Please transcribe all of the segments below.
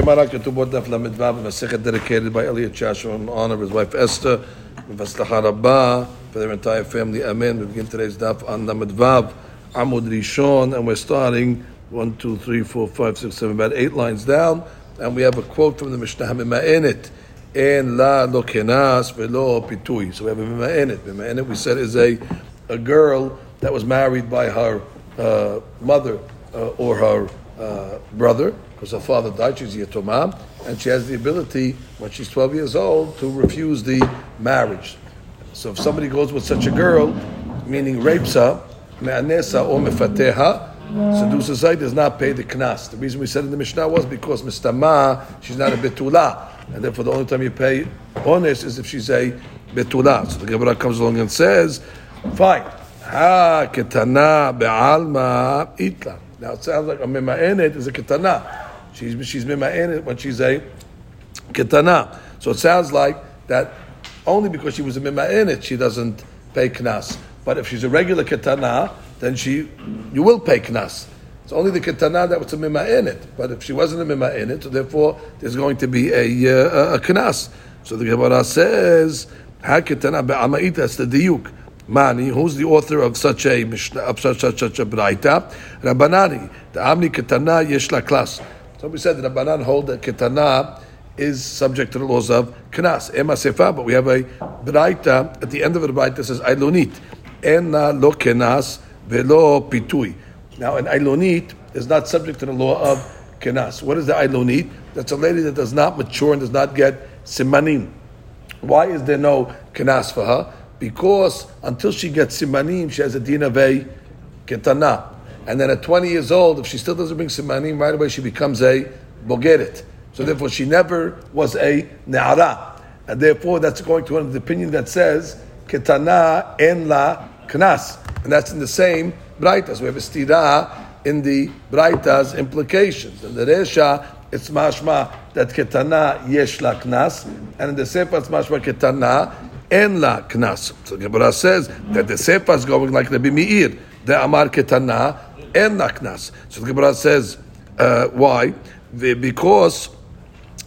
Gemara Ketubot Daf Lamed Vav, Masechet dedicated by Elliot Joshua in honor of his wife Esther, Vaslacha Rabbah, for their entire family. Amen. We begin today's Daf on Lamed Vav, Amud Rishon, and we're starting one, two, three, four, five, six, seven, about eight lines down, and we have a quote from the Mishnah Mima'enet. En la lo kenas velo pitui. So we have a mima'enet. Mima'enet, we said, is a, a girl that was married by her uh, mother uh, or her uh, brother, because her father died, she's Yatomah, and she has the ability, when she's 12 years old, to refuse the marriage. So if somebody goes with such a girl, meaning rapes her, me'anesa or mefateha, seduces her, does not pay the knas. The reason we said in the Mishnah was because mistama, she's not a betula, and therefore the only time you pay honest is if she's a betula. So the Gemara comes along and says, fine, ha ketana be'alma itla. Now it sounds like a mima'enet is a ketana. She's she's mima'enet when she's a ketana. So it sounds like that only because she was a mima'enet she doesn't pay knas. But if she's a regular ketana, then she you will pay knas. It's only the ketana that was a mima'enet. But if she wasn't a mima'enet, so therefore there's going to be a uh, a knas. So the Gemara says, "Ha ketana be'amait." That's the diuk. Mani, who's the author of such a of such such such a Braita? Rabbanani, the Amni Ketana Yesh La Knas. So we said that Rabbanan hold that Ketana is subject to the laws of Knas, Ema Sefa, but we have a Braita at the end of the Braita says Ailonit, Ena Lo Kenas Velo Pitui. Now, an Ailonit is not subject to the law of Kenas. What is the Ailonit? That's a lady that does not mature and does not get Simanim. Why is there no Kenas for her? because until she gets simanim, she has a din of a ketana. And then at 20 years old, if she still doesn't bring simanim, right away she becomes a bogeret. So therefore, she never was a ne'ara. And therefore, that's going to one of the opinion that says, ketana en la knas. And that's in the same braitas. We have a stira in the braitas implications. And the resha, it's mashma that ketana yesh la knas. And in the sefer, it's mashma ketana en la knas. So Gemara says that the sefer is going like the Meir, the Amar ketana and naknas. So the Gemara says, uh, why? Because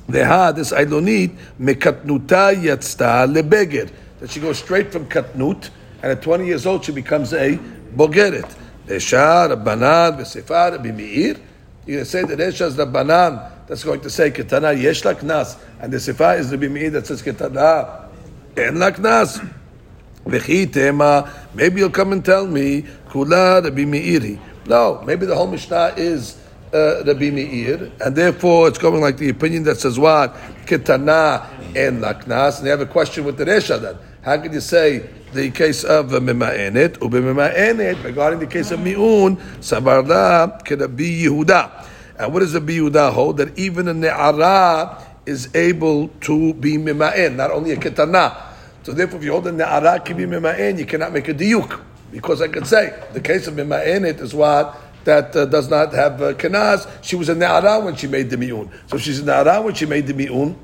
they had this eilonit mekatnuta yatzta lebeged. that she goes straight from katnut, and at 20 years old she becomes a bogeret. Eshar, banan, besifar, bimeir. You going to say that Eshar is the banan that's going to say ketana yesh laknas, and the sifah is the bimeir that says ketana en laknas. Maybe you'll come and tell me, Kula Rabbi Meiri. No, maybe the whole Mishnah is uh, Rabbi Meir, and therefore it's going like the opinion that says what? Ketana en laknas. And they have a question with the Resha then. How can you say the case of Mima'enet, Ubimima'enet, regarding the case of Mi'un, Sabarda, Kedabi Yehuda. And what does the Yehuda hold? That even a Ne'ara is able to be Mima'en, not only a Ketana. So therefore, if you hold a Ne'ara can be Mima'en, you cannot make a Diyuk. Because I could say, the case of Mima'enet is what? That uh, does not have uh. She was a Ne'ara when she made the Mi'un. So she's a Ne'ara when she made the Mi'un.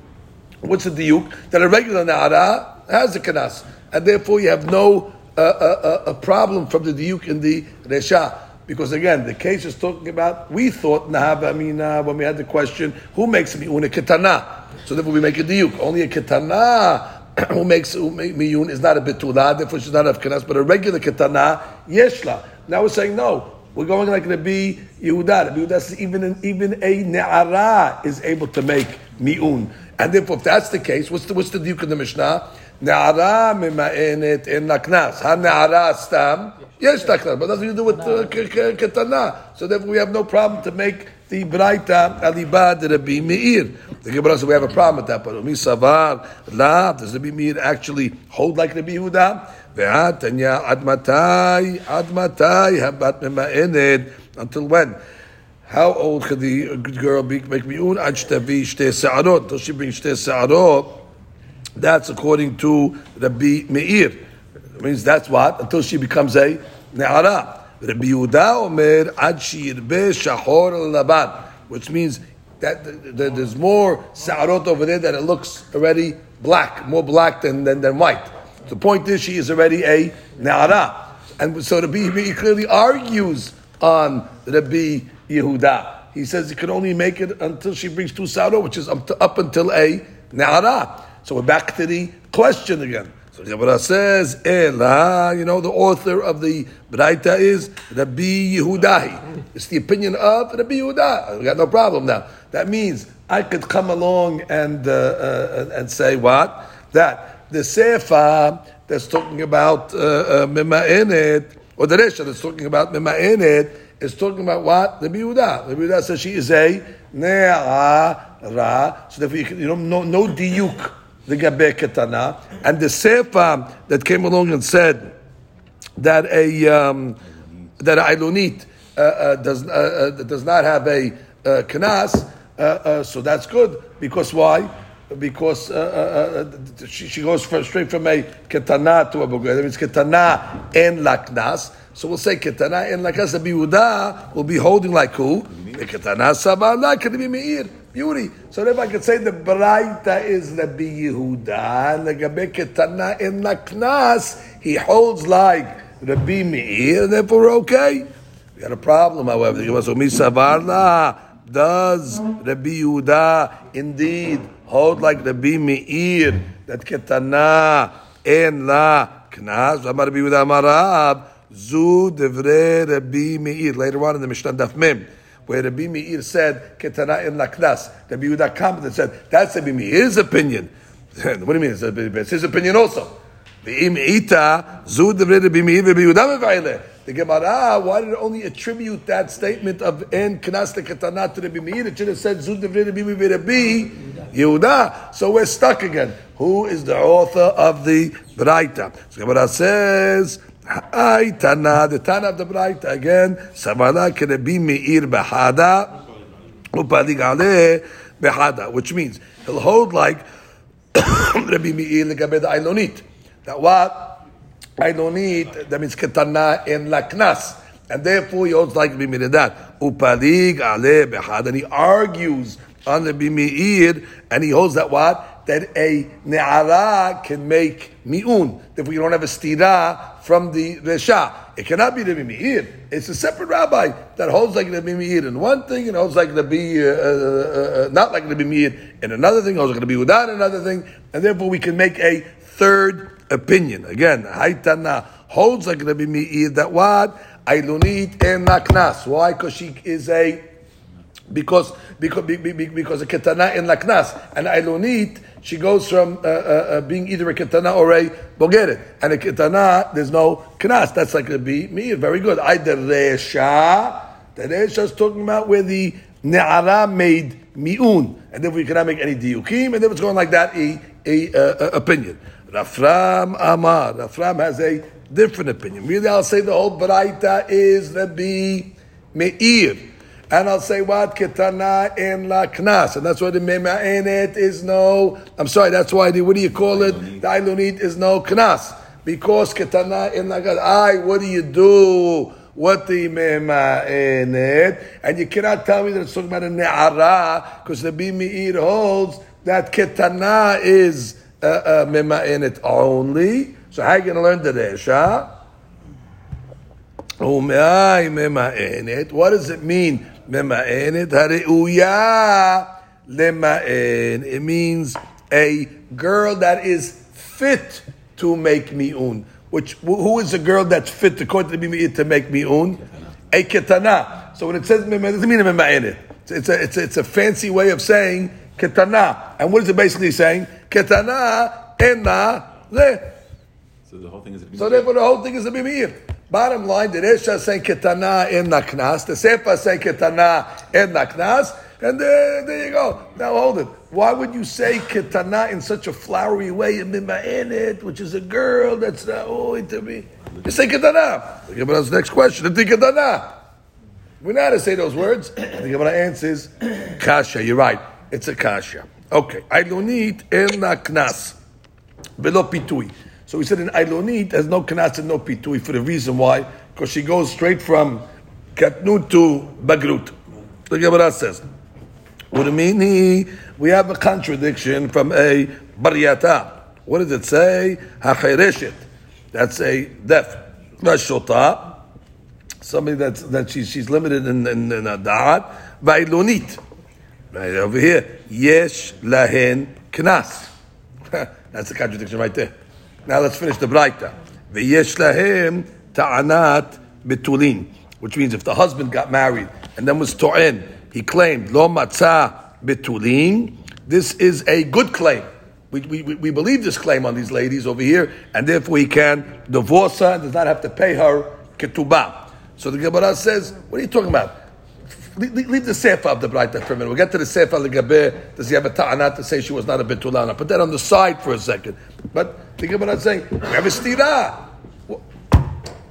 What's the diuk? That a regular Ne'ara has the Kanaz. And therefore, you have no uh, uh, uh, a problem from the diuk in the Resha. Because again, the case is talking about, we thought, Nahab, uh, when we had the question, who makes mi'un a ketana? So therefore we make a diuk. Only a ketana who makes mi'un is not a betula, therefore she's not a kenas, but a regular ketana, yeshla. Now we're saying, no, we're going like Rabbi Yehuda. Rabbi Yehuda says even, even a ne'ara is able to make mi'un. And therefore, if that's the case, what's the, what's the diuk in the Mishnah? Ne'ara mema'enet en laknas. Ha ne'ara stam. Yes, laknas. But nothing to do with uh, ketana. So therefore, we have no problem to make the braita alibad Rabbi Meir. The Gemara says we have a problem with that. But Umi Savar, La, does Rabbi Meir actually hold like Rabbi Yehuda? Ve'atanya admatai, admatai, habat mema'enet. Until when? How old could the girl be, make mi'un? Ad shtavi shte sa'arot. Until she brings shte sa'arot. That's according to Rabbi Meir. It means that's what? Until she becomes a ne'ara. Rabbi Yehuda omer ad shirbe shahor laban. Which means that there's more sa'arot over there that it looks already black, more black than, than, than white. The point is she is already a ne'ara. And so Rabbi Meir clearly argues on Rabbi Yehuda. he says he can only make it until she brings two saro, which is up, to, up until a ne'ara. So we're back to the question again. So Gemara says, Ela, you know, the author of the Braita is Rabbi Yehudahi. It's the opinion of Rabbi Yehuda. We got no problem now. That means I could come along and, uh, uh, and say what? That the Sefer that's talking about uh, uh, Mima'enet, or the Resha that's talking about Mima'enet, is talking about what? The Yehuda. The Yehuda says she is a Ne'ara. Ra. So therefore, you, can, you know, no, no diuk the Ketana, and the Sefer that came along and said that a um, that Ailunit uh, uh, does uh, uh, does not have a uh, Knas, uh, so that's good because why? Because she, she, goes for, straight from a Ketana to a Boger. That means Ketana and Laknas. So we'll say Ketana and Laknas. The Biuda will be holding like who? The Ketana can be Meir beauty. So if I could say the Braita is the Yehuda, and the Gabe Ketana in the Knas, he holds like Rabbi Meir, and therefore okay. We got a problem, however. So Misavarla does Rabbi Yehuda indeed hold like Rabbi Meir that Ketana in la Knas? Amar Rabbi Yehuda Marab Zu Devre Rabbi Meir. Later on in the Mishnah Daf Mem where Rabbi Meir said, Ketana in Laknas. Rabbi Yehuda commented said, that's Rabbi Meir's opinion. what do you mean? It's his opinion also. The Gemara, why did it only attribute that statement of en knas the ketana to Rabbi Meir? It should have said zud Rabbi Yehuda. So we're stuck again. Who is the author of the Braita? So Gemara says. Ay Tana, the Tana of the Bright again, Savala Kerebi Meir Behada, Upadig Behada, which means he'll hold like Rabbi Meir Legabe the Ailonit. That what? Ailonit, that means Ketana in Laknas. And therefore he holds like Rabbi Meir that. Upadig Behada. And he argues on Rabbi Meir, and he holds that what? that a ne'ara can make mi'un. If we don't have a stira from the resha, it cannot be Rabbi Meir. It's a separate rabbi that holds like Rabbi Meir in one thing and holds like Rabbi, uh, uh, uh, uh, not like Rabbi Meir in another thing, holds like Rabbi Uda in another thing, and therefore we can make a third opinion. Again, Haitana holds like Rabbi Meir that what? Ailunit and naknas. Why? Because she is a because because because a ketana in laknas and ailunit she goes from uh, uh, uh, being either a ketana or a bogeret. And a ketana, there's no knas. That's like a be me. Very good. I the resha. The resha is talking about where the ne'ara made mi'un. And then we cannot make any diukim. And then it's going like that, a, a, uh, opinion. Rafram Amar. Rafram has a different opinion. Really, I'll say the whole Baraita is be Meir and I'll say what ketana in la knas, and that's why the mema'enet is no. I'm sorry, that's why the what do you call it? The ilunit is no knas because ketana in la knas. I, what do you do? What the mema'enet? And you cannot tell me that it's talking about a ne'ara because the bimi'ir holds that ketana is uh, uh, mema'enet only. So how are you going to learn the resha? What does it mean? Mema'enet hare'uya lema'en. It means a girl that is fit to make mi'un. Which, who is a girl that's fit according to the to make mi'un? A ketana. So when it says mema'enet, it doesn't mean mema'enet. It's a, it's, a, it's a fancy way of saying ketana. And what is it basically saying? Ketana ena le. So the whole thing is a So therefore the whole thing is a bimir. Bottom line, the Resha say ketana in naknas, the Sefer say ketana in naknas, and there, there you go. Now hold it. Why would you say ketana in such a flowery way it, which is a girl that's not oh to me? You say ketana. The Gemara's next question. The ketana. We're not to say those words. The Gemara answers, kasha. You're right. It's a kasha. Okay. I don't need in naknas. Below pitui. So we said in Ailonit has no kanas and no pitui for the reason why, because she goes straight from katnut to bagrut. The Gemara says? We have a contradiction from a bariyata. What does it say? Hachereshet. That's a deaf. Rashota. Somebody that's that she's she's limited in in, in a da'at. Vailonit. Right over here. Yesh lahen knas. That's the contradiction right there. Now let's finish the Braita. V'yesh lahem ta'anat betulin. Which means if the husband got married and then was to'en, he claimed lo matzah betulin, this is a good claim. We, we, we believe this claim on these ladies over here, and therefore he can divorce her and does not have to pay her ketubah. So the Gemara says, what are you talking about? Leave, the sefer of the Braita for a minute. We'll get to the sefer Gabe. Does he have a ta'anat to say she was not a betulana? Put that on the side for a second. But the Gemara is saying, we have a stira.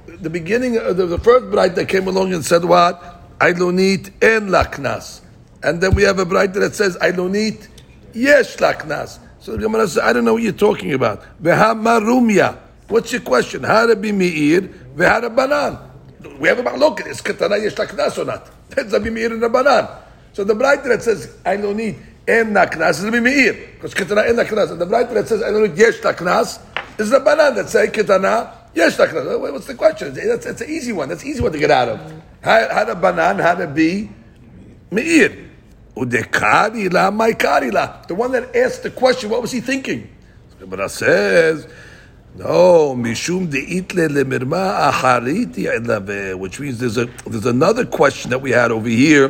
The beginning, of the, first Braita came along and said what? Ailonit en laknas. And then we have a Braita that says, Ailonit yesh laknas. So the Gemara says, I don't know what you're talking about. Vehamarumya. What's your question? Harabi mi'ir, veharabanan. We have a look. Is katana yesh laknas or not? That's Rabbi Meir and Rabbanan. So the bright that says, I don't need en naknas is Rabbi Meir. Because katana en naknas. And the bright that says, I don't need yesh naknas is Rabbanan that say katana yesh naknas. What's the question? That's, that's an easy one. That's an easy one to get out of. How, how to banan, how to be Meir. The one that asked the question, what was he thinking? But it says, no, mishum deitle lemirma achariti which means there's a there's another question that we had over here.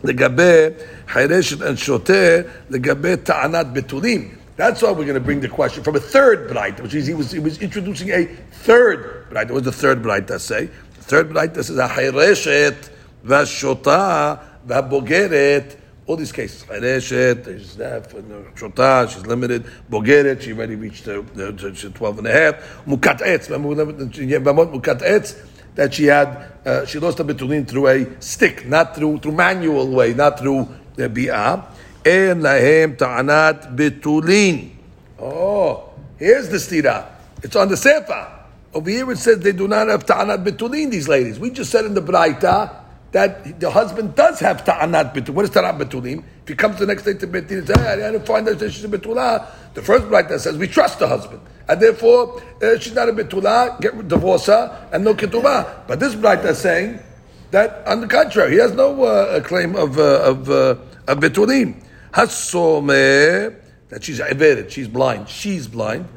The Legabe hayreshet and shoteh the legabe ta'anat betulim. That's why we're going to bring the question from a third bright, which is he was he was introducing a third bright. What was the third bright that say? The third bright that says a hayreshet v'shotah v'bogeret all these cases. Chareshet, Shota, she's limited. Bogeret, she already reached the, the 12 and a half. Mukat Etz, Mukat Etz, that she had, uh, she lost a betulin through a stick, not through, through manual way, not through the bi'ah. En lahem ta'anat betulin. Oh, here's the stira. It's on the sefer. Over here it says they do not have ta'anat betulin, these ladies. We just said in the Braita, that the husband does have ta'anat betulim. What is ta'anat betulim? If he comes the next day to betin and says, hey, I didn't find that she's a betulah, the first bright that says we trust the husband. And therefore, uh, she's not a betulah, get divorce her, and no ketubah. But this bright that's saying that, on the contrary, he has no uh, claim of, uh, of, uh, of betulim. That she's avered, she's blind, she's blind.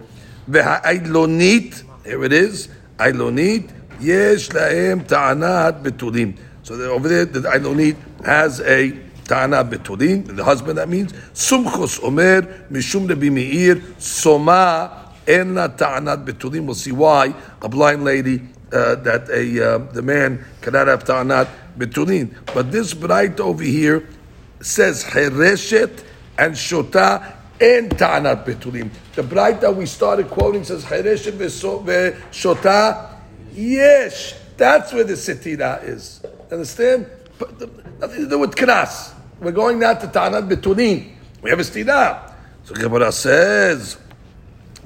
Ve'ha'ailonit, here it is, ailonit, yesh lahem ta'anat betulim. So over there, the Ailonit has a Ta'ana betulin, the husband that means, Sumchos Omer, Mishum Rabbi Meir, Soma, Enna Ta'anat betulin. We'll see why a blind lady, uh, that a uh, the man cannot have Ta'anat betulin. But this bright over here says Hereshet and Shota and Ta'anat betulin. The bright that we started quoting says Hereshet Shota, yes, that's where the Sitira is. Understand? Nothing to do with Knas. We're going now to Tanat Betulin. We have a stida. So Gemara says,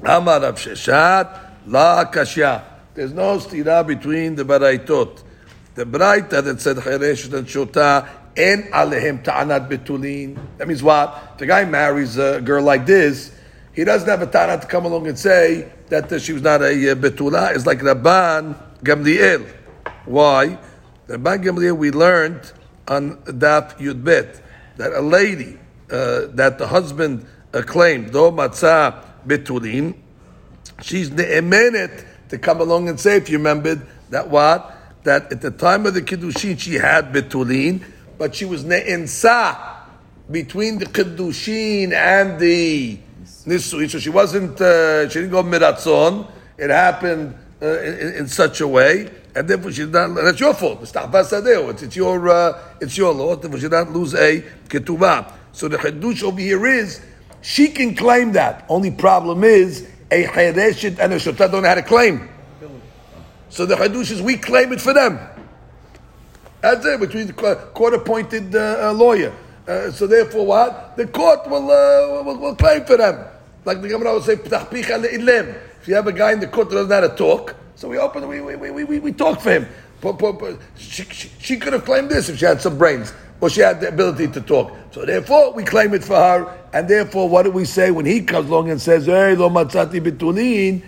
Amar Rav Sheshet, La Kashya. There's no stida between the Baraitot. The Baraita that said Cheresh and Shota, and alehem ta'anat betulin. That means what? The guy marries a girl like this, he doesn't have a ta'anat to come along and say that she was not a uh, betula. It's like Rabban Gamliel. Why? The Gamliel we learned on Daf Yud Bet that a lady uh, that the husband uh, claimed do matzah betulin, she's ne'emenet to come along and say, if you remembered that what? That at the time of the kiddushin she had betulin, but she was ne'ensa between the kiddushin and the nisuin, so she wasn't uh, she didn't go miratzon. It happened uh, in, in such a way and therefore she did not. That's your fault. It's, your uh, it's your law. Therefore she did not lose a ketubah. So the chedush over here is she can claim that. Only problem is a chereshet and a shotah don't know how to claim. So the chedush is we claim it for them. That's it between the court-appointed uh, uh, lawyer. Uh, so therefore, what the court will, uh, will, will claim for them. Like the Gemara will say, If you have a guy in the court that doesn't know how to talk, so we opened, we, we, we, we, we talked for him. But, but, but she, she, she, could have claimed this if she had some brains, or she had the ability to talk. So therefore, we claim it for her, and therefore, what do we say when he comes along and says, hey, lo matzati betulin,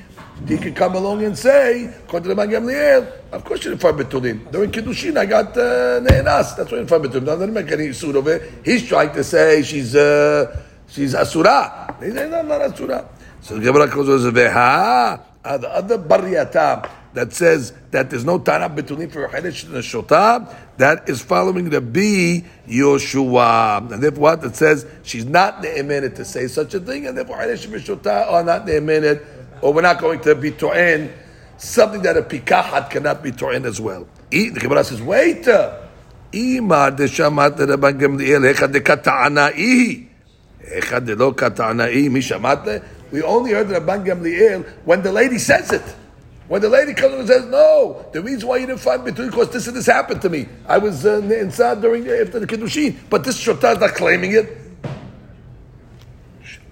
he could come along and say, of course you didn't find Betulin. During Kiddushin, I got uh. That's why didn't find Betulin. Now, doesn't make any suit of it. He's trying to say she's, uh, she's Asura. He's no, not Asura. So the Gemara goes, Veha, uh, the other Bariyata that says that there's no Tana Betulin for Hadesh Shota, that is following the B Yoshua. And therefore what? It says she's not Ne'emenet to say such a thing, and therefore Hadesh Shota are not Ne'emenet or we're not going to be to'en something that a pikahat cannot be to'en as well. The Gemara says, wait. Ima deshamat Rabban Gamliel echad dekata'ana'i. Echad delo kata'ana'i. Mi shamat We only heard Rabban Gamliel when the lady says it. When the lady comes and says, no, the reason why you didn't find between because this and this happened to me. I was uh, inside during after the Kiddushin. But this Shota is not claiming it.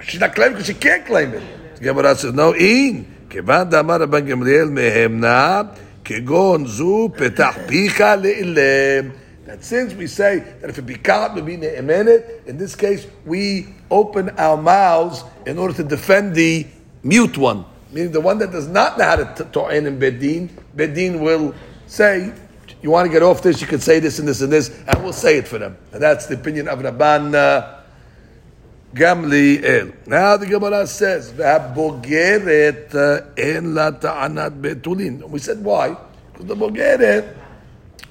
She's not claiming because she can't claim it. Gemara says, no, in. כיוון דאמר רבן גמליאל מהמנה, כגון זו פתח פיך לאילם. that since we say that if it be caught, we be ne'emenet, in this case, we open our mouths in order to defend the mute one. Meaning the one that does not know how to ta'in in Bedin, Bedin will say, you want to get off this, you can say this and this and this, and we'll say it for them. And that's the opinion of Rabban uh, Gamliel. Now the Gemara says, "V'abogeret en la ta'anat betulin." We said why? Because the bogeret,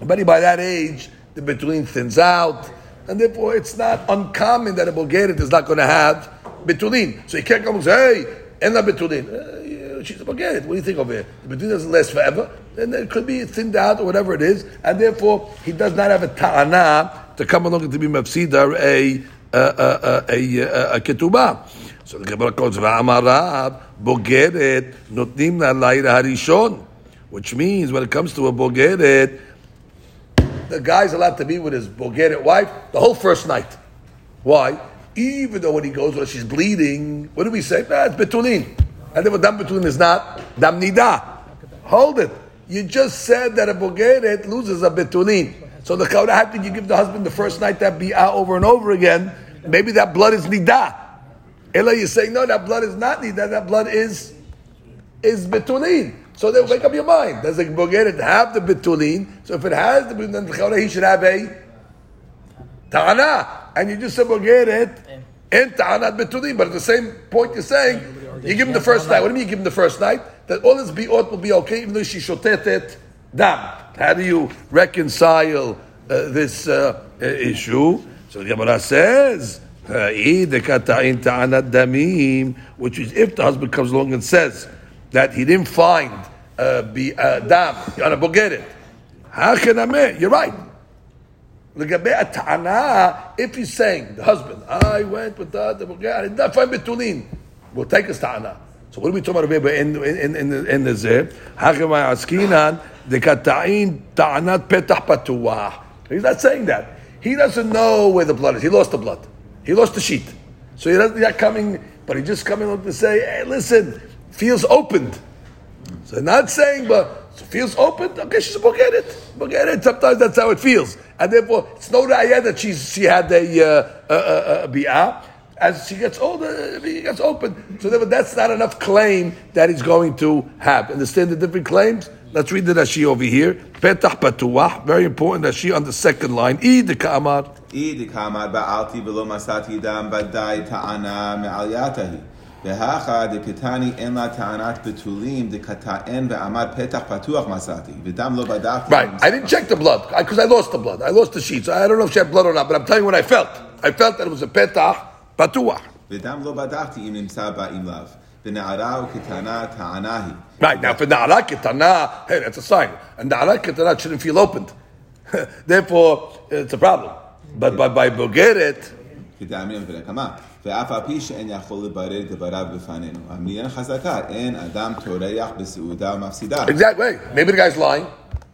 but by that age, the betulin thins out, and therefore it's not uncommon that a bogeret is not going to have betulin. So he can't come and say, "Hey, en la betulin." Uh, she's a bogeret. What do you think of it? The betulin doesn't last forever, and it could be thinned out or whatever it is, and therefore he does not have a ta'ana to come along and to be mafsidar a a uh a ketubah. So the Gemara calls Va'amarav bogeret notnim la laira harishon, which means when it comes to a bogeret, the guy's allowed to be with his bogeret wife the whole first night. Why? Even though when he goes when she's bleeding, what do we say? Nah, it's betulin. And then what dam betulin is not dam nida. Hold it. You just said that a bogeret loses a betulin. So the Kaudah, how did you give the husband the first night that bi'ah over and over again? Maybe that blood is nida. Ella, you're saying, no, that blood is not nida, that blood is is betulin. So they wake up your mind. Does the Bogeret have the betulin? So if it has the betulin, then he should have a ta'ana. And you just said Bogeret and ta'anat betulin. But at the same point you're saying, you give him the first night. What do you mean you give him the first night? That all this bi'ot will be okay, even though she shotetet dam. How do you reconcile uh, this uh, issue? So the Gemara says, which is if the husband comes along and says that he didn't find uh, be, uh, dam on a bogeret. I You're right. If he's saying, the husband, I went with the, the bogeret, I did not find betulin, we'll take his ta'ana. So what are we talking about in in in in, the zeh? Hakemay askinan dekata'in ta'anat petah patuah. He's not saying that. He doesn't know where the blood is. He lost the blood. He lost the sheet. So he's not coming, but he's just coming up to say, hey, listen, feels opened. So not saying, but feels opened. Okay, she's forget it. Forget it. Sometimes that's how it feels, and therefore it's no raya that she's she had a uh, a, a, bi'ah as she gets older, he gets open. So therefore, that's not enough claim that he's going to have. Understand the different claims? Let's read the Rashi over here. Patuah, very important Rashi on the second line. I de kamar. I de kamar ba'alti masati dam badai ta'ana me'al והכה דקטני אין לה טענת בתולים דקטען ואמר פתח פתוח מצאתי ודם לא בדקתי. Right, I didn't check the blood because I lost the blood. I lost the sheets. I don't know if she had blood or not, but I'm telling you what I felt. I felt that it was a petach פתוח. ודם לא בדקתי אם נמצא בה אם לאו. ונערה וכתנה טענה היא. Right, now for נערה כתנה, hey, that's a sign. And נערה כתנה shouldn't feel opened. Therefore, it's a problem. But by, by בוגרת... כדאמין ולקמה. ואף על פי שאין יכול לברר דבריו בפנינו. המניין חזקה, אין אדם טורח בסעודה ומפסידה. Exactly. Maybe the guy's lying.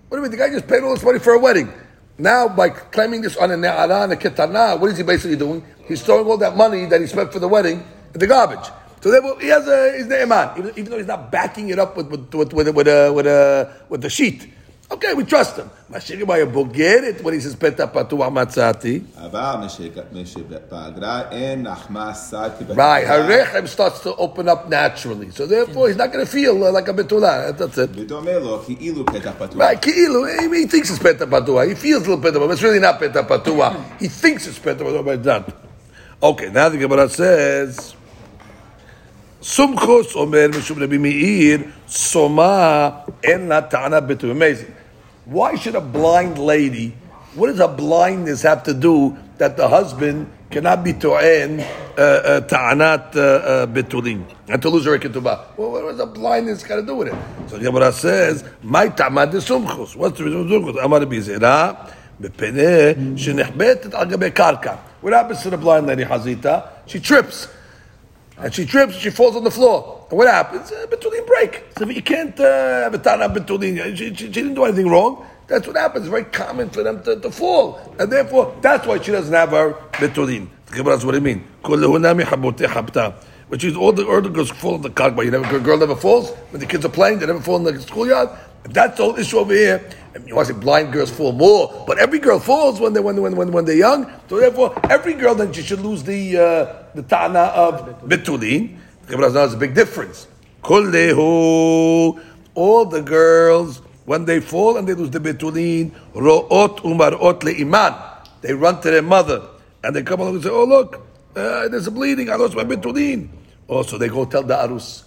What do you mean? The guy just paid all this money for a wedding. Now, by claiming this on a ne'ara and a ketana, what is he basically doing? He's throwing all that money that he spent for the wedding in the garbage. So therefore, he has a he's ne'eman, even, even though he's not backing it up with with with with, with, uh, with, uh, with the sheet. Okay, we trust him. Mashiach by a bogeret when he says peta patuach matzati. Right, harechem starts to open up naturally, so therefore he's not going to feel uh, like a betulah. That's it. Right, ki'ilu. He, he thinks it's peta patuach. He feels a little peta, but it's really not peta patuach. He thinks it's peta patuach, but it's not. Okay, now the Gemara says. Sumchos omer mishum Rabbi Meir, soma en la ta'ana betu. Amazing. Why should a blind lady, what does a blindness have to do that the husband cannot be to'en uh, uh, ta'anat uh, uh, betulim and to lose her ketubah? Well, what does a blindness got to do with it? So the Gemara says, my ta'amad de sumchos. What's the reason of sumchos? Amar bizera, בפני שנחבטת על גבי קרקע. What happens to the blind lady, Hazita? She trips. And she trips, she falls on the floor. And what happens? Uh, betulin break. So you can't uh, have a tana betulin. She, she, she didn't do anything wrong. That's what happens. It's very common for them to, to fall. And therefore, that's why she doesn't have her betulin. Says, what you mean? Which is all the, girls fall in the karma. You never, a girl never falls. When the kids are playing, they never fall in the schoolyard. If that's the whole issue over here, you want to say blind girls fall more, but every girl falls when they when when when, when they're young. So therefore, every girl then she should lose the uh, the tana of betulin. There's a big difference. All the girls when they fall and they lose the betulin, ro'ot umarot leiman. They run to their mother and they come along and say, "Oh look, uh, there's a bleeding. I lost my betulin." Also, they go tell the arus.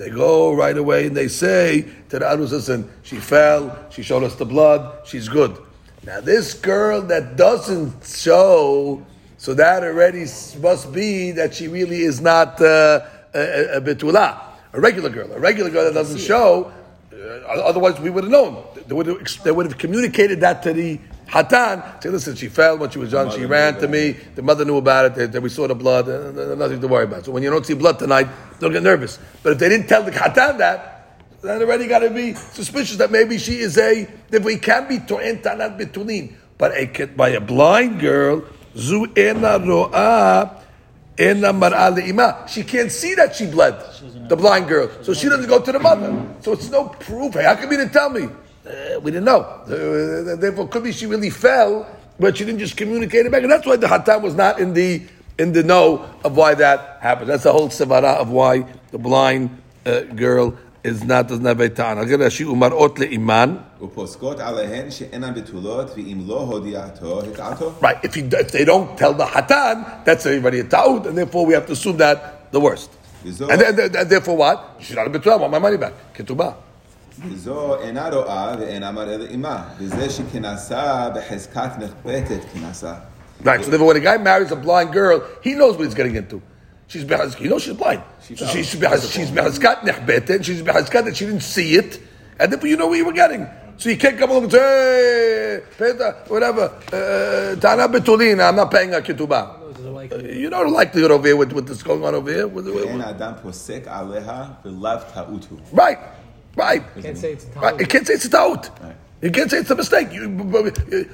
They go right away and they say to the arus, "Listen, she fell. She showed us the blood. She's good." Now, this girl that doesn't show, so that already must be that she really is not uh, a, a betula, a regular girl, a regular girl that doesn't show. Uh, otherwise, we would have known. They would have, they would have communicated that to the hatan. Say, listen, she fell when she was young. She ran to me. The mother knew about it. They- we saw the blood. Uh, uh, nothing to worry about. So when you don't see blood tonight, don't get nervous. But if they didn't tell the hatan that, then already got to be suspicious that maybe she is a that we can be to'en tanat betulin, but a kid by a blind girl zu ena ro'a ena mar'a le'ima. She can't see that she bled. The blind girl, so she doesn't go to the mother. So it's no proof. Hey, how come you didn't tell me? Uh, we didn't know. Uh, therefore, could be she really fell, but she didn't just communicate it back, and that's why the hatam was not in the in the know of why that happened. That's the whole sevara of why the blind uh, girl is not doesn't have a ta'an. Again, she umar ot le'iman. ופוסקות עליהן שאינן בתולות, ואם לא הודיעתו, הטעתו. Right. If, he, if they don't tell the hatan, that's already a ta'ud, and therefore we have to assume that the worst. וזו- And, then- and therefore what? She's not a betul. I want my money back. Ketubah. וזו אינה רואה ואינה מראה לאמה, וזה שכנסה בחזקת נחבטת כנסה. Right. So therefore, when a guy marries a blind girl, he knows what he's getting into. She's behazkat. You know she's blind. She so she's behaz, she's behazkat nehbeten. She's behazkat that she didn't see it, and then but you know what you were getting. So you can't come along and say, hey, Peta, whatever, uh, Tana Betulina, I'm not paying a ketubah. Uh, you know the likelihood over here with, what's going on over here. With. Right, right. Can't say it's a taut. Right. It can't say it's a taut. Right. You can't say it's a mistake. You,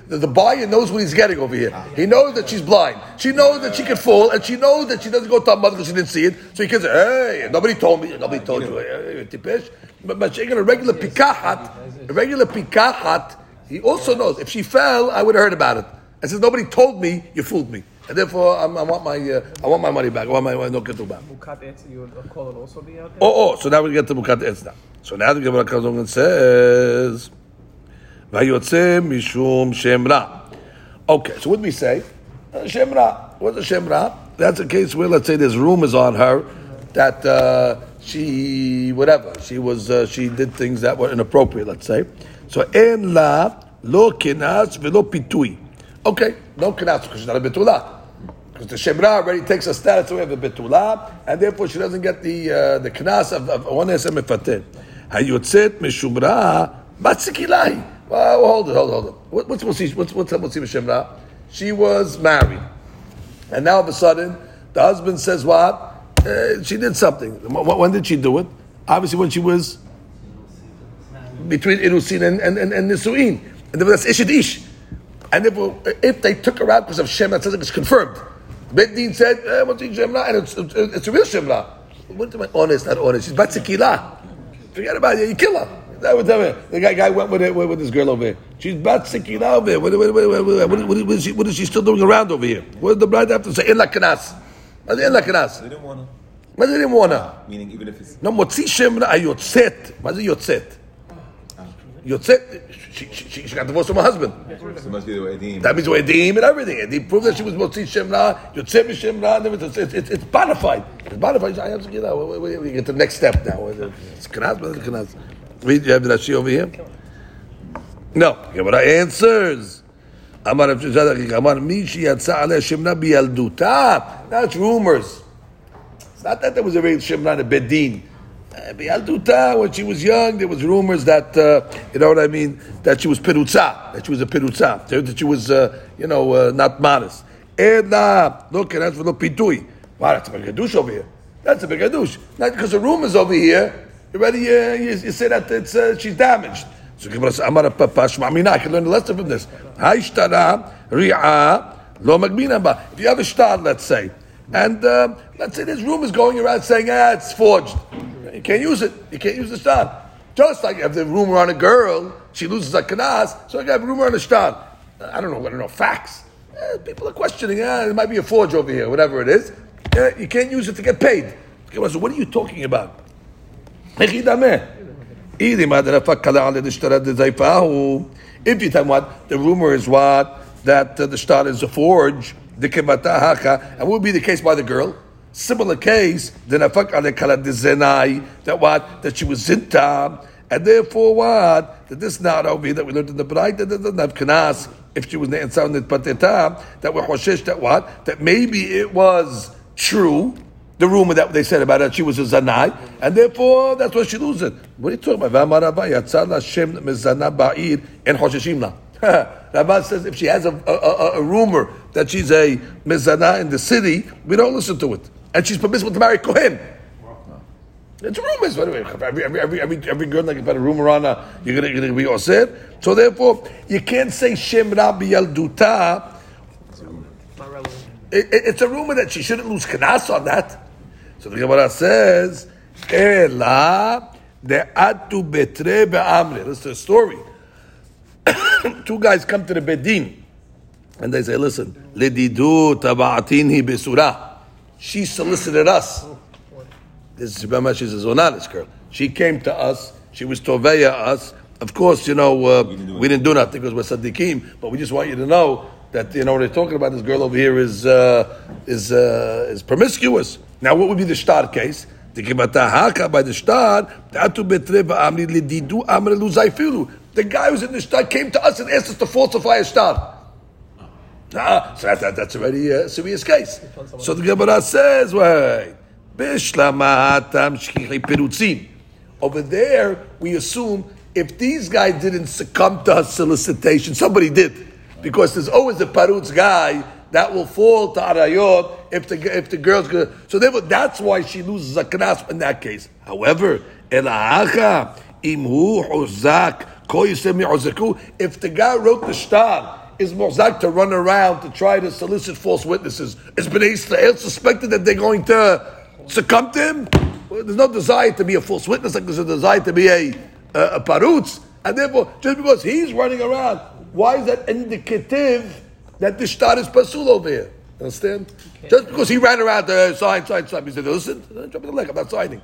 the, buyer knows what he's getting over here. He knows that she's blind. She knows that she can fall, and she knows that she doesn't go to her mother because she didn't see it. So he can say, "Hey, nobody told me. Nobody told you." Hey, tipesh. But but a regular pikahat, a regular pikahat, he also knows if she fell, I would have heard about it. And since nobody told me, you fooled me, and therefore I'm, I want my uh, I want my money back. I want my no ketubah. Mukat etz, you would call also be out there? Oh, oh, so now we get to Mukat Etz now. So now the Gemara comes along and says, Vayotze Mishum Shemra. Okay, so what do we say? Uh, Shemra. What's a Shemra? That's a case where, let's say, there's rumors on her that uh, she, whatever, she was, uh, she did things that were inappropriate, let's say. So, En la lo kinas velo pitui. Okay, no kinas, because she's not a betula. Because the Shemra already takes a status away of the Betula, and therefore she doesn't get the uh, the knas of, one esem mefater. Hayotzet meshumra batzikilahi. Well, hold it, hold it, hold it. What, what's what's what's what's the Shemra? She was married, and now all of a sudden the husband says what? Uh, she did something. When, did she do it? Obviously, when she was between Irusin and, and, and, and Nisuin. And that's Ishid Ish. And if, if they took her out because of Shem, that says it's confirmed. Bet Din said, eh, what's the Shemla? And it's, it's, a real Shemla. What am I honest, not honest? She's Batzikila. Forget about it, you kill her. That was that. The guy, guy went with, it, with with this girl over here. She's bat sikina over here. What, what, what, what, what, what, what, what, is she, what is she still doing around over here? What did the bride have to say? In la kanas. What in la kanas? They didn't want to. What did he want to? Meaning, even if it's No, מוציא שם רע, יוצאת. מה זה יוצאת? יוצאת, she, she, she, she got divorced from her husband. so must be the edim. That means we're Edim and everything. Edim proved that she was motzi shem ra, yotzeh mishem ra, and everything. It's, it's, it's bona fide. It's bona fide. I have to get out. We, we, we get to the next step now. It's kanaz, but it's kanaz. Wait, you have Rashi over here? No. Gemara answers. Amar Amar Mishi Yatsa Ale Shemna Biyalduta. That's rumors. It's not that there was a real Shemna in Bedin. Eh, Biyalduta, when she was young, there was rumors that, uh, you know what I mean, that she was pirutza, that she was a pirutza, that she was, uh, you know, uh, not modest. Edna, look, and that's for the pitui. Wow, that's a big over here. That's a big Not because the rumors over here, you already, you, you say that it's, uh, she's damaged. So Gemara says, Amar Papa Shmamina, I can learn a lesson from this. Haishtara, ri'a, lo ba. If you have a shtar, let's say, and uh, let's say this there's rumors going around saying, ah, it's forged. You can't use it. You can't use the shtar. Just like if the rumor on a girl, she loses a kanas, so have a rumor on a shtar. I don't know, I don't know, facts. Eh, people are questioning, ah, there might be a forge over here, whatever it is. Eh, you can't use it to get paid. Says, what are you talking about? If you tell what the rumor is what? That uh, the shtar is a forge, the kemata and would be the case by the girl. Similar case, the nafak the dezenai that what? That she was zinta, and therefore what? That this not over that we learned in the bride that doesn't have kanas if she was the inside that that we choshesh that what? That maybe it was true the rumor that they said about her, she was a zanai, and therefore that's why she loses it. What are you talking about? En chosheshimna. Rabbi says if she has a, a, a, a rumor that she's a mezana in the city, we don't listen to it, and she's permissible to marry kohen. It's rumors. By the way, every every every every, every girl like about a rumor on her, you're gonna you're gonna be set. So therefore, you can't say shem rabbi it- it's a rumor that she shouldn't lose kanas on that. So the Gemara says, Ela de'atu betre be'amre. This is a story. Two guys come to the Bedin and they say, listen, ledidu taba'atinhi besura. She solicited us. This is remember she's a Zonalis girl. She came to us. She was Toveya us. Of course, you know, uh, we, didn't do nothing because we're Sadiqim, but we just want you to know that, you know, what they're talking about, this girl over here is, uh, is, uh, is promiscuous. Now, what would be the shtar case? The Haka by the amre. The guy who's in the shtar came to us and asked us to falsify a shtar. Ah, so that, that, that's a serious case. So the Gemara says, wait. Over there, we assume if these guys didn't succumb to her solicitation, somebody did. Because there's always a parutz guy that will fall to arayot if the if the girl's good. So therefore, that's why she loses a knas in that case. However. If the guy wrote the shtar is mozak to run around to try to solicit false witnesses, is Bnei Israel suspected that they're going to succumb to him? There's no desire to be a false witness, like there's a desire to be a, a, a parutz. And therefore, just because he's running around, why is that indicative that the shtar is pasul over here? Understand? Just because he ran around to sign, sign, sign, he said, listen, don't jump in the leg, I'm not signing.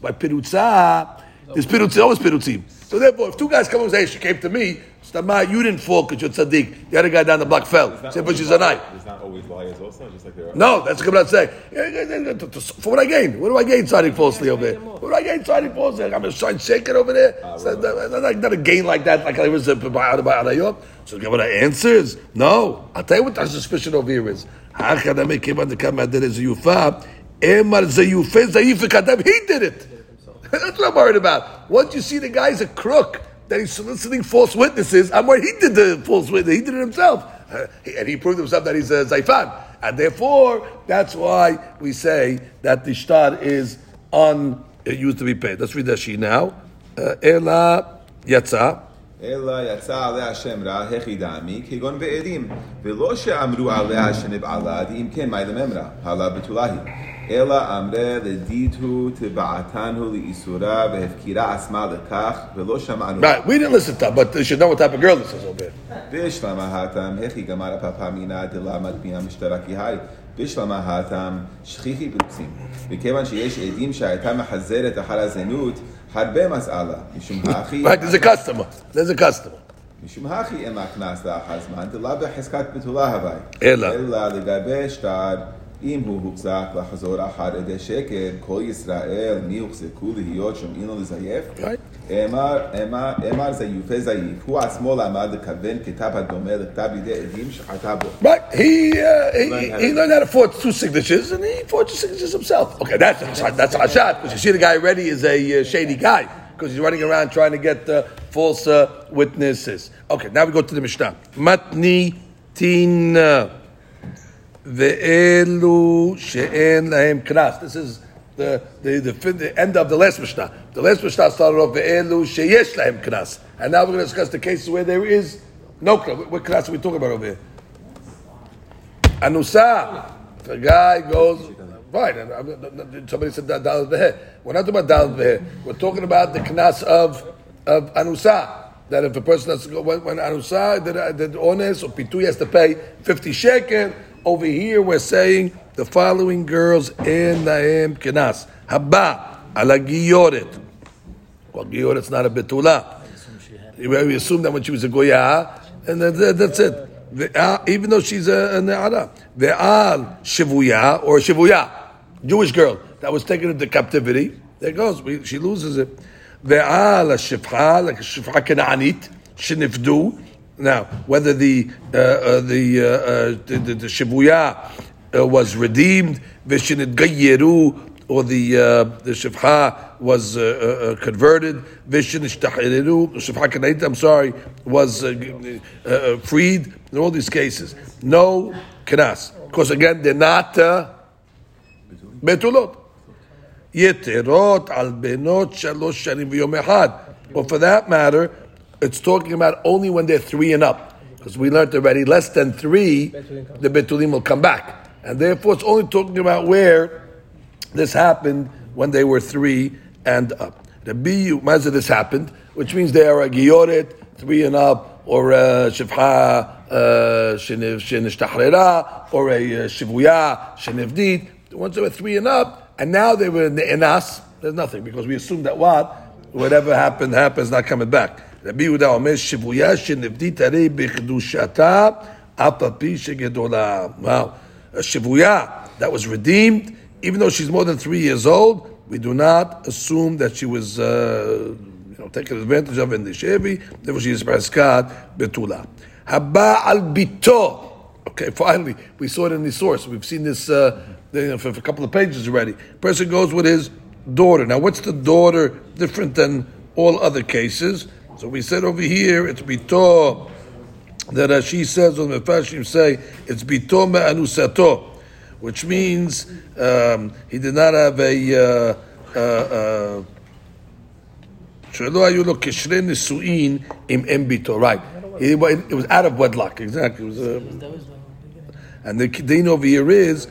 By pirutza, there's pirutza, always pirutzim. So therefore, if two guys come and say, she came to me, Stama, you didn't fall because you're tzaddik. The other guy down the block fell. Say, but she's a night. There's not always liars also, just like there are. No, that's what I'm saying. For what I gain? What do I gain signing falsely over there? What do I gain signing falsely? I'm going to sign shaking over there. So, not, not, not a gain like that, like I was uh, by by Arayot. So the Gemara answers, no. I'll tell you what our suspicion over here is. How can I make him understand that there is a yufa? Emar zayufe zayif kadam. He did it. That's what I'm worried about. Once you see the guy's a crook, that he's soliciting false witnesses, I'm worried he did the false witness. He did it himself. And he proved himself that he's a Zaifan. And therefore, that's why we say that the shtar is on, it used to be paid. Let's read that sheet now. Uh, Ela yatsa. אלא יצא עליה השם רע, הכי דמי, כגון בעדים, ולא שאמרו עליה שנבעלה, אם כן, מה לממרא, הלה בתולה היא. אלא אמרה לדידו טבעתנו לאיסורה והפקירה עצמה לכך ולא שמענו. Right, we didn't listen to her, but you should know what type of girl this is over. בשלמה התם, הכי גמר הפאפה מינה דלה מטמיעה משטרה כי היי. בשלמה התם, שכיחי ברוסים. וכיוון שיש עדים שהייתה מחזרת אחר הזנות, הרבה מסעלה. משום הכי... Right, there's a customer. There's a customer. משום הכי אין לה קנס לאחר זמן, דלה בחזקת בתולה הווי. אלא. אלא לגבי שטר, אם הוא הוחזק לחזור אחר עדי שקר, כל ישראל, מי הוחזקו להיות שומעים לו לזייף? Right. אמר, אמר, אמר זיופי זייף, הוא עצמו למד לכוון כתב הדומה לכתב ידי עדים שחטא בו. Right, he, uh, he, he learned how to forge two signatures, and he forged the signatures himself. Okay, that's that's Hashad, because you see the guy already is a uh, shady guy, because he's running around trying to get uh, false uh, witnesses. Okay, now we go to the Mishnah. Matni tina ve'elu she'en lahem knas. This is the, the, the, the end of the last Mishnah. The last Mishnah started off ve'elu she'yesh lahem knas. And now we're going to discuss the cases where there is no knas. What- knas are we talking about over here? Anusa. A guy goes, right, and somebody said that. We're not talking about. We're talking about the knas of, of Anusa. That if a person has to go, when, when Anusa did, did ones or pitu, has to pay 50 shekel. Over here, we're saying the following girls in Naim Knas. Haba, ala giyoret. Well, giyoret's not a betula. We assume that when she was a goya, and that, that- that's it. Even though she's a, a ne'ara. Ve'al shivuya, or shivuya, Jewish girl that was taken into captivity. There goes, we, she loses it. Ve'al shifha, like a shifha kananit, shinifdu. Now, whether the uh, uh, the, uh, uh, the the the shivuya uh, was redeemed, vishinit gayeru, or the uh, the shifha was uh, uh, uh, converted, vishin ishtahiriru, shifha kanait, I'm sorry, was freed. In all these cases, no knas, because again they're not betulot. Yeterot al benot shalosh shanim v'yom. Or for that matter, it's talking about only when they're three and up. Because we learned already, less than three, the betulim will come back. And therefore, it's only talking about where this happened when they were three and up. The biyu, mazah this happened, which means they are a giyoret, three and up, or a shivha, uh, shenishtahrera, or a uh, shivuya, shenivdit. Once they were three and up, and now they were in the enas, there's nothing, because we assume that what? Whatever happened, happens, not coming back. Rabbi Yehuda Omer, shivuya, shenivdit, arei b'chedushata, apapi shegedola. Wow. A shivuya that was redeemed, even though she's more than three years old, we do not assume that she was, uh, you know, taken advantage of in the shevi. Therefore, she is preskat betula. Haba al bito. Okay, finally, we saw it in the source. We've seen this uh, for a couple of pages already. Person goes with his daughter. Now, what's the daughter different than all other cases? So we said over here, it's bitor that as she says, or the Mefarshim say, it's bito me'anusato, which means um, he did not have a. Uh, uh, uh, right. It, it was out of wedlock, exactly. It was, uh, and the din over here is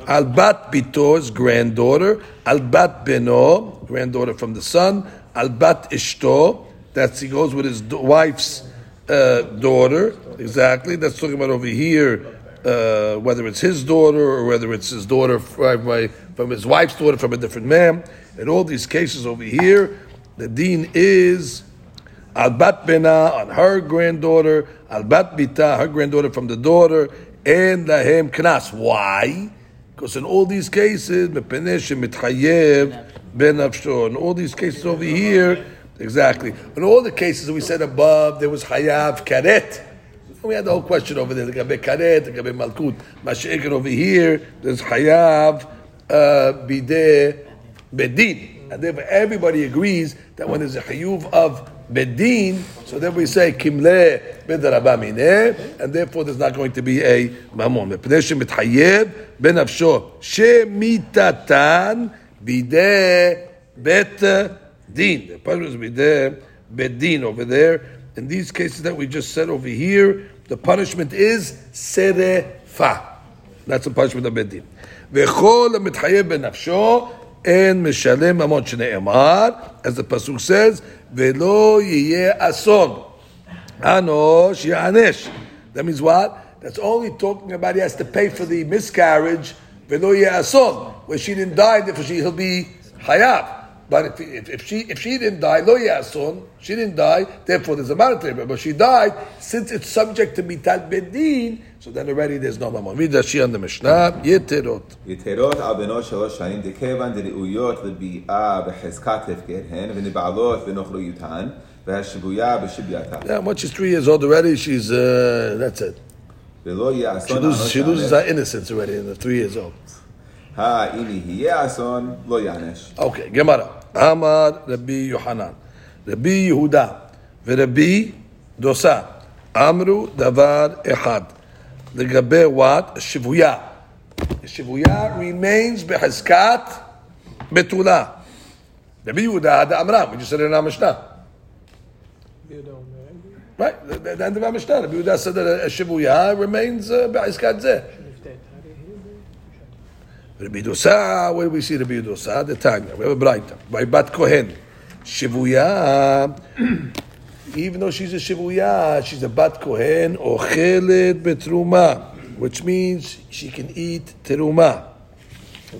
Albat Bito's granddaughter, Albat Beno, granddaughter from the son, Albat Ishto, that's he goes with his wife's uh, daughter, exactly. That's talking about over here, uh, whether it's his daughter or whether it's his daughter from, from his wife's daughter from a different man. In all these cases over here, the dean is Al bat bena on her granddaughter, al bat bita, her granddaughter from the daughter, and lahem knas. Why? Because in all these cases. In all these cases over here, exactly. In all the cases that we said above, there was hayav karet. We had the whole question over there, the gabe karet, the gabe malkut. Masha'ikar over here, there's hayav uh, bideh bedin. And therefore everybody agrees that when there's a hayuv of bedin, so then we say kimle bedarabamine, and therefore there's not going to be a mamon. Mepnei shemithayev ben afsho shemitatan bideh bet din. The punishment is bideh bedin over there. In these cases that we just said over here, the punishment is serefa. That's the punishment of bedin. וכל המתחייב בנפשו, אין משלם ממון שנאמר, as the pasuk says, ולא יהיה אסון. אנוש יענש. That means what? That's only talking about he has to pay for the miscarriage, ולא יהיה אסון, where she didn't die, therefore she, he'll be חייב. But if, if, if, she if she didn't die, lo yason, she didn't die. Therefore, there's a monetary But she died since it's subject to mital bedin. So then already there's no mamon. Read Rashi on the Mishnah. Yeterot. Yeterot al benot shalosh shanim dekevan deriuyot lebi'ah behezkat hefkerhen v'nibalot v'nochlo yutan v'hashibuya b'shibyata. Yeah, when she's three years old already, she's uh, that's it. She loses, she loses her innocence already in the three years old. האם יהיה אסון לא יענש. אוקיי, גמרא. אמר רבי יוחנן, רבי יהודה ורבי דוסה אמרו דבר אחד לגבי what? שבויה. שבויה remains בחזקת בתולה. רבי יהודה דאמרם, we just said it in Mishnah. Right, the, end of. רבי יהודה said that a שבויה remains uh, בחזקת זה. Rabbi Dosa, where do we see Rabbi Dosa? The Tanya. We have a Braita. By Bat Kohen. Shivuya, even though she's a Shivuya, she's a Bat Kohen, Ochelet Betruma, which means she can eat Teruma.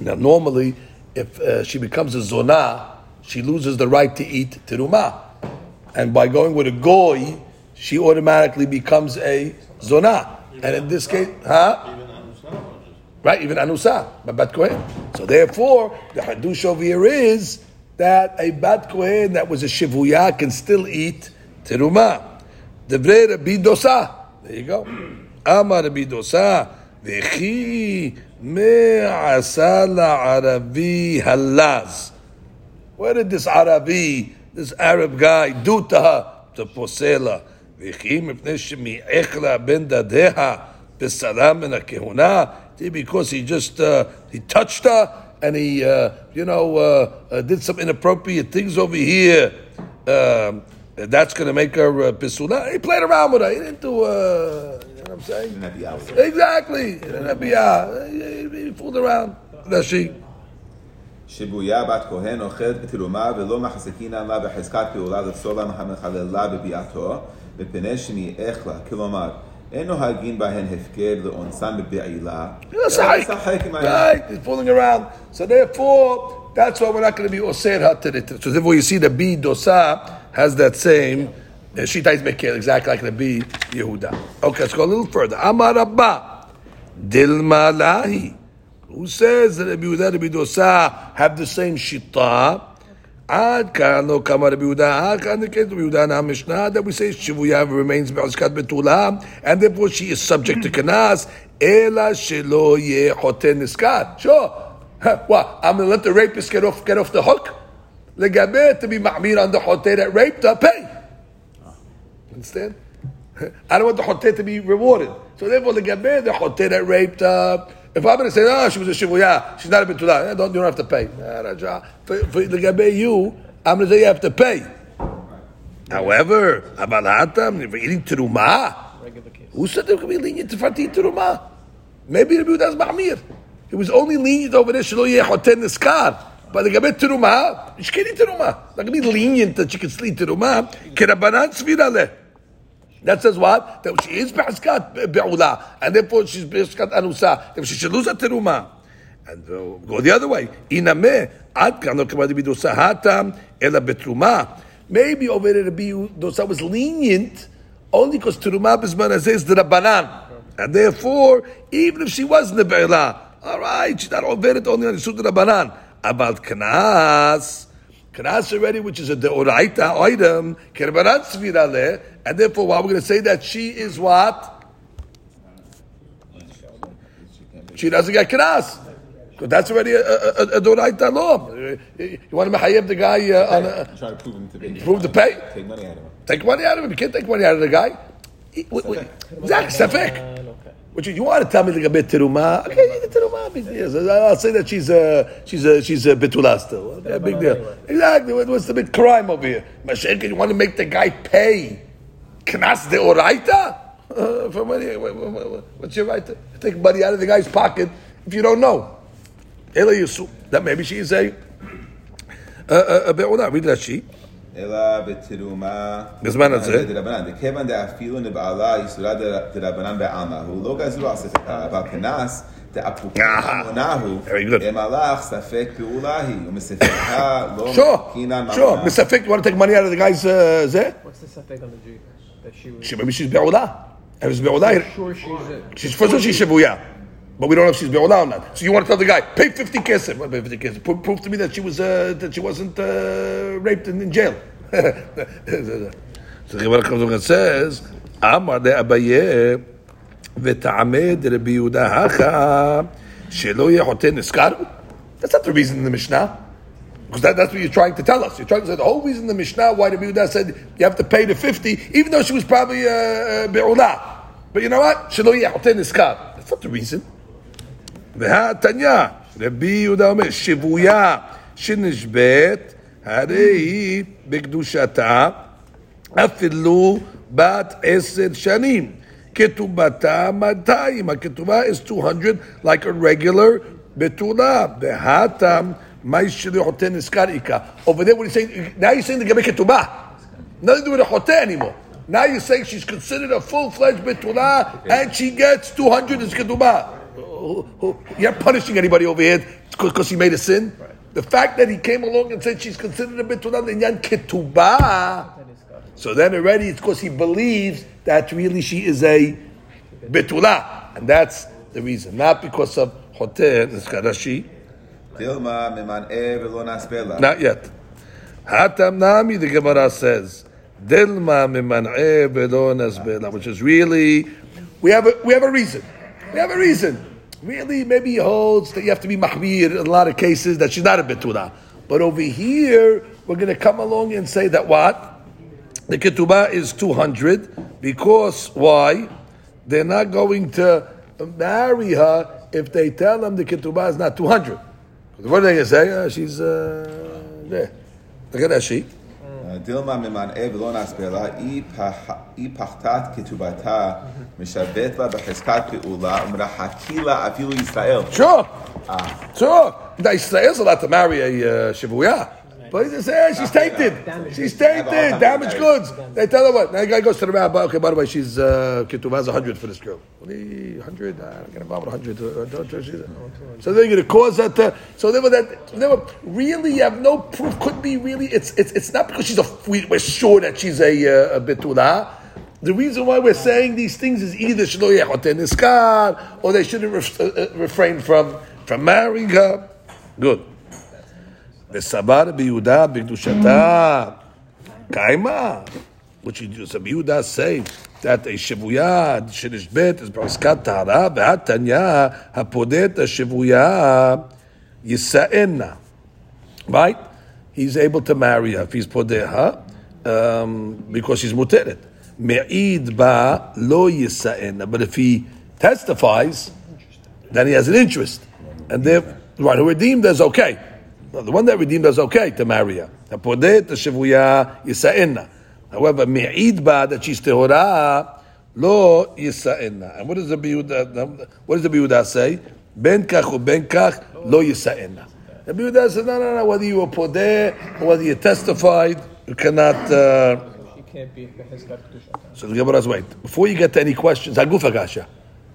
Now, normally, if uh, she becomes a Zonah, she loses the right to eat Teruma. And by going with a Goy, she automatically becomes a Zonah. And in this case, huh? Right, even Anusa, Bat Kohen. So therefore, the Hadush over here is that a Bat Kohen that was a Shivuya can still eat Teruma. Devrei Rabbi Dosa. There you go. Amar Rabbi Dosa. Vechi me'asa la'aravi halaz. What did this Arabi, this Arab guy, do to her? To posela. Vechi shemi'ech la ben dadeha b'salam min ha'kehuna Because he just, uh, he touched her and he, uh, you know, uh, uh, did some inappropriate things over here. Um, that's going to make her uh, pisula. He played around with her. He didn't do, uh, you know what I'm saying? And at the hour. Exactly. He didn't have to be, uh, he, he fooled around. That's she. שבויה בת כהן אוכלת בתרומה ולא מחזיקינן לה בחזקת פעולה לפסולה המחללה בביאתו, מפני שמאיך לה, כלומר, אין נוהגים בהן הפקר לאונסן בבעילה, אלא לשחק עם היד. Right, he's fooling around. So therefore, that's why we're not going to be osir hatirit. So therefore, you see the B dosa has that same uh, shita is mekel exactly like the B Yehuda. Okay, let's go a little further. Amar Abba Dilma Lahi. Who says that Rabbi Yehuda and Rabbi Dosa have the same shita? Ad kan lo kama Rabbi Yehuda, ad kan the case of Yehuda our Mishnah that we say Shivuya remains be'azkat betula, and therefore she is subject to kanas. Ela shelo ye hoten niskat. Sure. What? I'm going to let the rapist get off get off the hook. Legabe to be ma'mir on the hotel that raped her, pay. Understand? I don't want the hotel to be rewarded. So therefore, legabe the hotel that raped her. If I'm going to say, oh, she was a shivuya, she's not a betula, eh, don't, you don't have to pay. Eh. For, for legabe you, I'm going to say you have to pay. However, abalatam, if you're eating teruma, who said they could be lenient to fati teruma? Maybe the Yehuda's ma'mir. It was only lenient over there, shelo hoten niskar. But the eat teruma. Not going to be lenient that she can eat teruma. Kerabanan svira leh. That says what? That she is behaskat be'ula, and therefore she's behaskat anusa. Therefore she should lose her teruma. And uh, go the other way. Iname ad kan lo kamad bidusa hatam ela betruma. Maybe over there Rabbi Dosa was lenient only because teruma bisman says the rabbanan, and therefore even if she wasn't the be'ula, all right, she's not over it only on the sud rabbanan. About knas. Knas already, which is a deoraita item, kerbanat svira leh, and therefore, why we're going to say that she is what? She doesn't get knas. Because that's already a, a, a, a deoraita law. You want to mahayib the guy uh, on a, Try to prove him to be. prove the pay? Take money out of him. Take money out of him. You can't take money out of the guy. Exactly, safek. Which you, you want to tell me like a bit teruma? Okay, the teruma. Big deal. I'll say that she's a she's a she's a betula still. Okay, big deal. Exactly. What's the big crime over here? Mashiach, you want to make the guy pay? Knas de oraita? Uh, for money? What- what- what- What's your right to take money out of the guy's pocket if you don't know? That maybe she is a a, a, a Be'udah. Read Rashi. אלא בתרומה... בזמן הזה. דרבנן. וכיוון דאפילו נבעלה יסודה דרבנן בעלמא, הוא לא גזרו על ספק אבל כנס דאפוקה אה, דאפוקי שמונהו, במהלך אה, אה, ספק פעולה היא, ומספקה לא מכינה ממונה. שור, מספק, וואלה תגמרי על take money out of זה? ספק על the שבמי שיש בעולה. אז בעולה... שיש for שהיא שבויה. But we don't know if she's beulah or not. So you want to tell the guy, pay 50 kesef. Pay 50 kesef. Pro- prove to me that she, was, uh, that she wasn't uh, raped in, in jail. so Gemara comes and says, Amar de Abaye v'ta'amed Rabbi Yehuda hacha shelo yehote neskar. That's not the reason in the Mishnah. Because that, that's what you're trying to tell us. You're trying to say the whole reason the Mishnah why Rabbi Yehuda said you have to pay the 50, even though she was probably uh, uh be'olah. But you know what? Shelo yehote neskar. That's not the reason. והתניא, רבי יהודה אומר, שבויה שנשבית, הרי היא בקדושתה אפילו בת עשר שנים. כתובתה 200, הכתובה is 200 like a regular בתולה. והתם, מה ישלח חוטא נזכר איכה. Over there what he's saying, now you're saying לגבי כתובה. Nothing to do with a חוטא anymore. Now you're saying she's considered a full-fledged betula and she gets 200 as who, who, you're punishing anybody over here because he made a sin. Right. The fact that he came along and said she's considered a bituna inyan ketubah. So then already it's because he believes that really she is a bitula, and that's the reason, not because of hoter neskadashi. Not yet. Hatam nami, the Gemara says, Dilma miman'e velo nasbela, which is really, we have a, we have a reason. We have a reason. Really, maybe he holds that you have to be mahmir in a lot of cases that she's not a betula. But over here, we're going to come along and say that what? The ketubah is 200 because why? They're not going to marry her if they tell them the ketubah is not 200. What are they going to say? Uh, she's uh, there. Look at that sheet. דילמה ממנעה ולא נספה לה, אי פחתת כתובתה, משבת לה בחזקת פעולה, ומרחקי לה אפילו ישראל. Sure. Sure. Now, Israel's allowed to marry a uh. But he just she's tainted. She's tainted. Damaged goods. They tell her what. Now the guy goes to the rabbi. Okay, by the way, she's uh, a hundred for this girl. What do you, hundred? I don't get involved with hundred. Uh, don't trust you. So they're going to cause that. To, so they were that. They were really. You have no proof. Could be really. It's it's it's not because she's a. We, we're sure that she's a, uh, a betula. The reason why we're saying these things is either shelo yechoten iskar, or they shouldn't ref, uh, uh, refrain from from marrying her. Good the sabar Vesabar biyuda b'gdushata kaima. Which Rabbi Yehuda say that a shevuya shenish bet is b'askat tahara v'hatanya hapodet shevuya yisaena. Right? He's able to marry her if he's podeha her um, because she's muteret. Me'id ba lo yisaena. But if he testifies, then he has an interest. And therefore, right, who redeemed is okay. The one that redeemed is okay to marry her. Hapodet shevuya yisa'enna. However, me'id ba that she's tehora lo yisa'enna. And what does the Biyuda, what does the say? Ben kach u ben kach lo yisa'enna. The Biyuda says, no, no, no, whether you were podeh or whether you testified, you cannot... Uh, so the Gemara's wait. Before you get to any questions, Hagufa Gasha.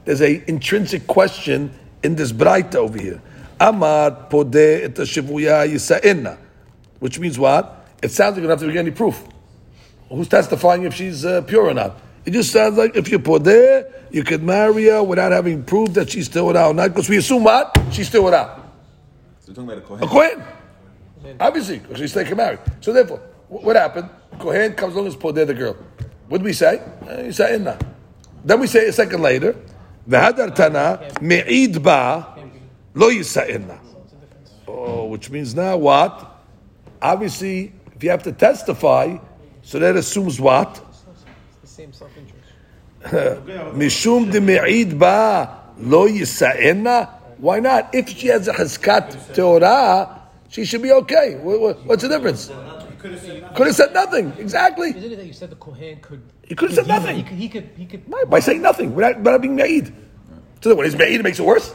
There's an intrinsic question in this Braita over here. Amar podeh et shivuya yisa'inna. Which means what? It sounds like you don't have to get any proof. Who's testifying if she's uh, pure or not? It just sounds like if you're podeh, you could marry her without having proof that she's still without. Not because we assume what? She's still without. So we're talking about a A Kohen. Kohen. Obviously, because she's taken married. So therefore, wh- what happened? Kohen comes along and podeh the girl. What do we say? Uh, you say inna. Then we say a second later, v'hadar tana me'id ba lo yisa'inna. Oh, which means now what? Obviously, if you have to testify, so that assumes what? It's the same self-interest. Mishum de me'id ba lo yisa'inna. Why not? If she has a chazkat Torah, she should be okay. Wha- wha- What's the difference? Could have said nothing. Exactly. Isn't it that you said the Kohen could? He could have said nothing. He could. He could. He could By saying nothing, without, without being made. So when he's made, it makes it worse.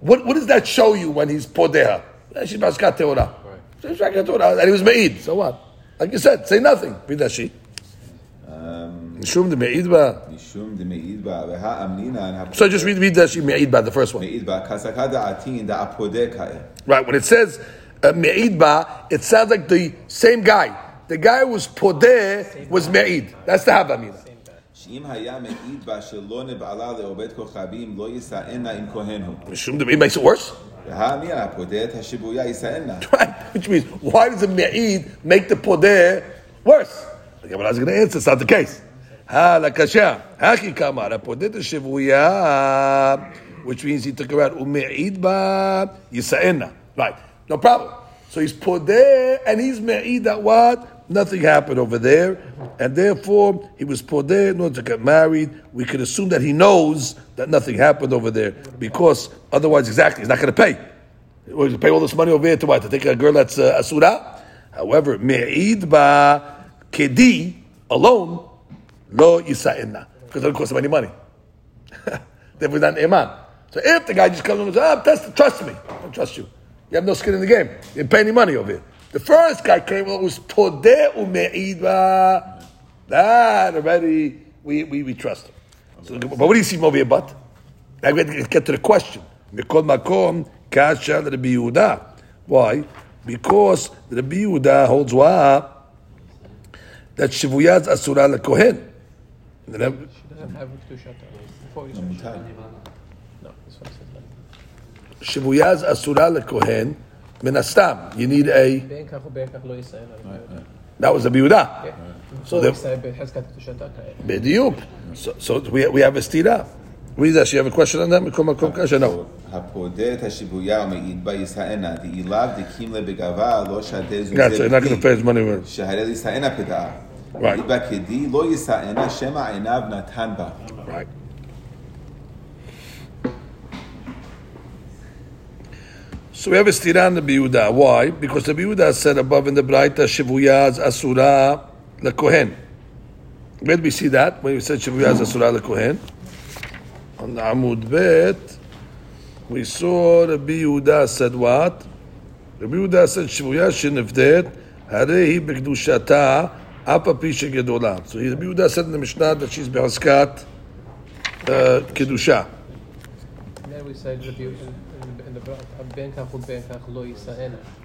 What, what does that show you when he's podeha? She's baskat teora. She's mashkat teora, and he was meid. So what? Like you said, say nothing. Bidashi. Um, Nishum de meid. Nishum de meid. Veha amnina. So just read bidashi meid ba, the first one. Kasakada atin da apodeka. Right when it says uh, meidba, it sounds like the same guy. The guy was podeh was meid. That's the habamina. שאם היה מעיד בה שלא נבעלה לעובד כוכבים, לא יישאנה עם כהן הוא. Shum de me'id makes it worse. והאמנינן הפודה את השבויה יישאנה. Right, which means why does the me'id make the podeh worse? Okay, but I was going to answer, it's not the case. Ha lakasha, haki kamar, podeh shevuya, which means he took her out ume'id ba yisa'ena. Right, no problem. So he's podeh and he's me'id that what? Nothing happened over there, and therefore he was podeh in order to get married. We could assume that he knows that nothing happened over there because otherwise, exactly, he's not going to pay. We're going to pay all this money over here to what? To take a girl that's uh, asura? However, me'id ba kedi alone lo yisa'inna because it doesn't cost him any money. Therefore, he's not an iman. So if the guy just comes and says, ah, test, trust me, I don't trust you. You have no skin in the game. You didn't pay any money over here. The first guy came along was Todeh Umeidva. That already, we, we, we trust him. So, but what do you see Movie here, but? Now we have to get to the question. Mikol Makom, Kasha Rabbi Yehuda. Why? Because Rabbi Yehuda holds what? That Shivuyaz Asura la Kohen. She doesn't have No, this one says. Shivuyaz Asura la Kohen. Minastam, you need a. That was a Biuda. Yeah. So, so, so we, we have a stira. Read that. You have a question on that? No. Gotcha. You're not going to pay his money. Right. Right. So we have a stira on the Yehuda. Why? Because the Yehuda said above in the Braita, Shivuyaz Asura Lekohen. Where did we see that? When we said Shivuyaz Asura Lekohen? On the Amud Bet, we saw the Yehuda said what? The Yehuda said Shivuyaz Shinifdet, Harehi Bekdushata, Apa Pisha Gedola. So Rabbi Yehuda said in the Mishnah that she's Behaskat uh, Kedusha. Then we said Rabbi in, in, in the Brat,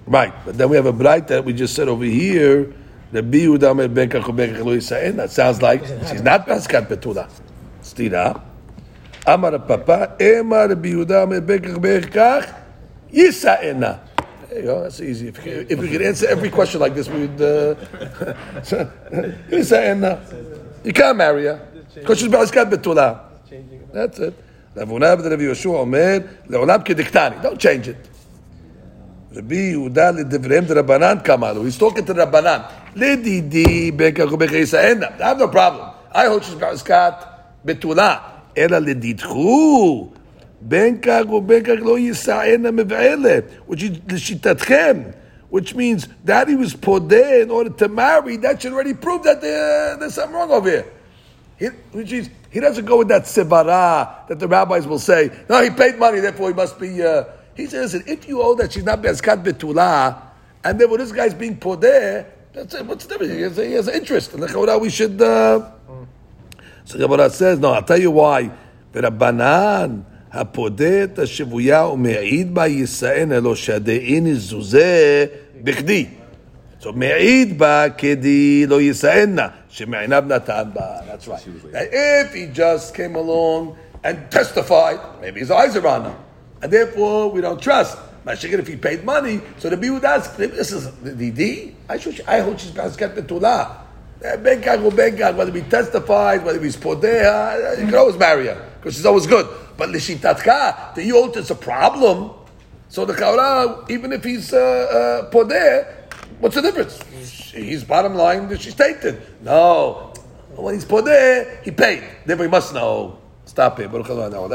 Right, but then we have a bright that we just said over here. that Yehuda Omer ben kach ben kach lo yisaena. That sounds like she's not paskat petula. Stira. Amar papa emar Rabbi Yehuda ben kach ben kach yisaena. There you go. That's easy. If, if we could answer every question like this, we would. Uh, you can't marry her because she's paskat betula. That's it. Ravuna b'Rav Yoshua Omer leolam kediktani. Don't change it. Rabbi Yehuda לדבריהם דרבנן כמה לו. He's talking to the Rabbanan. לדידי בין כך ובין כך יסענה. I have no problem. I hold she's בעסקת בתולה. אלא לדידכו. בין כך ובין כך לא יסענה מבעלת. Which is לשיטתכם. Which means that he was podeh in order to marry. That should already prove that there, there's something wrong over here. He, which is, he doesn't go with that sivara that the rabbis will say, no, he paid money, therefore he must be. Uh, he says, listen, if you owe that she's not bezkat betula, and then when this guy's being podeh, that's it. What's the difference? He has, he has interest. And the Chaura, we should. Uh, so Gemara says, no, I'll tell you why. ורבנן, הפודה את השבויה ומעיד בה יישאן אלו שהדין זוזה בכדי. So me'id ba kedi lo yisa'enna natan ba. That's right. If he just came along and testified, maybe his eyes are on him, and therefore we don't trust. Mashiach, if he paid money, so the would ask, this is the D. I should, I hope she's basket betulah. Eh, Bengag or Bengag, whether he testified, whether he's podeha, you can always marry her because she's always good. But lishitatcha, the yot is a problem. So the kaura, even if he's uh, uh, what's the difference? He's bottom line that she's tainted. No. When he's put there, he paid. Therefore, he must know. Stop it.